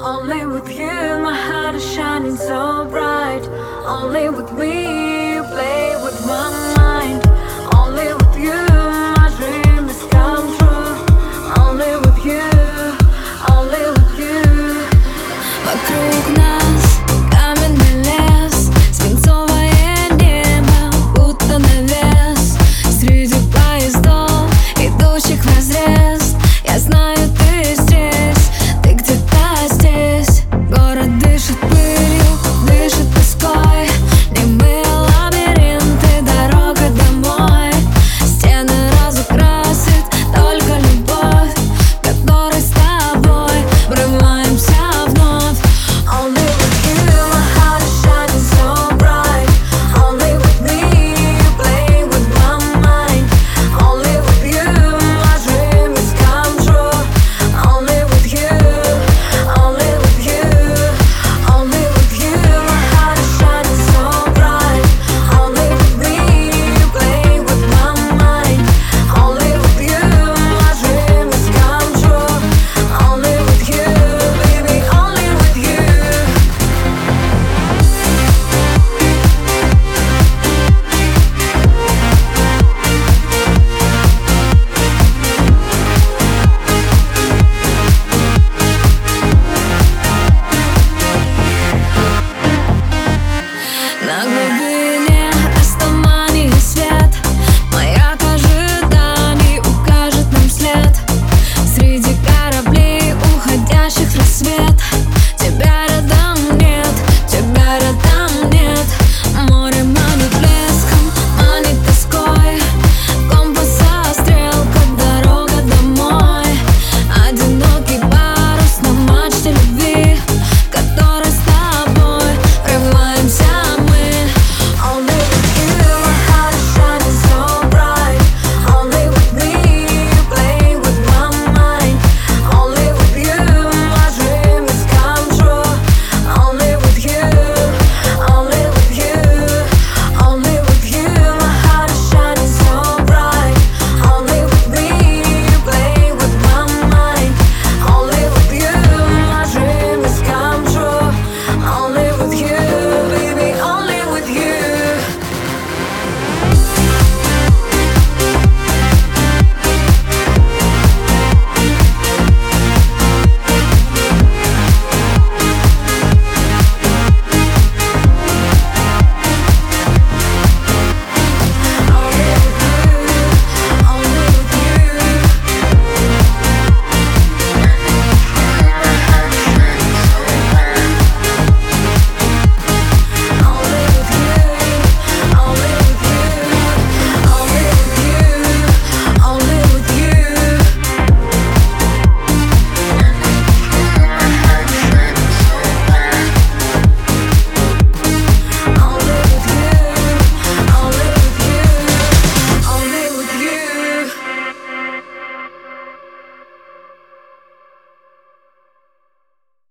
Only with you, my heart is shining so bright. Only with me, you play with my mind. Only with you, my dream is come true. Only with you, only with you. Вокруг нас каменный лес, свинцовое небо, будто навес. Среди поездов, идущих в baby свет.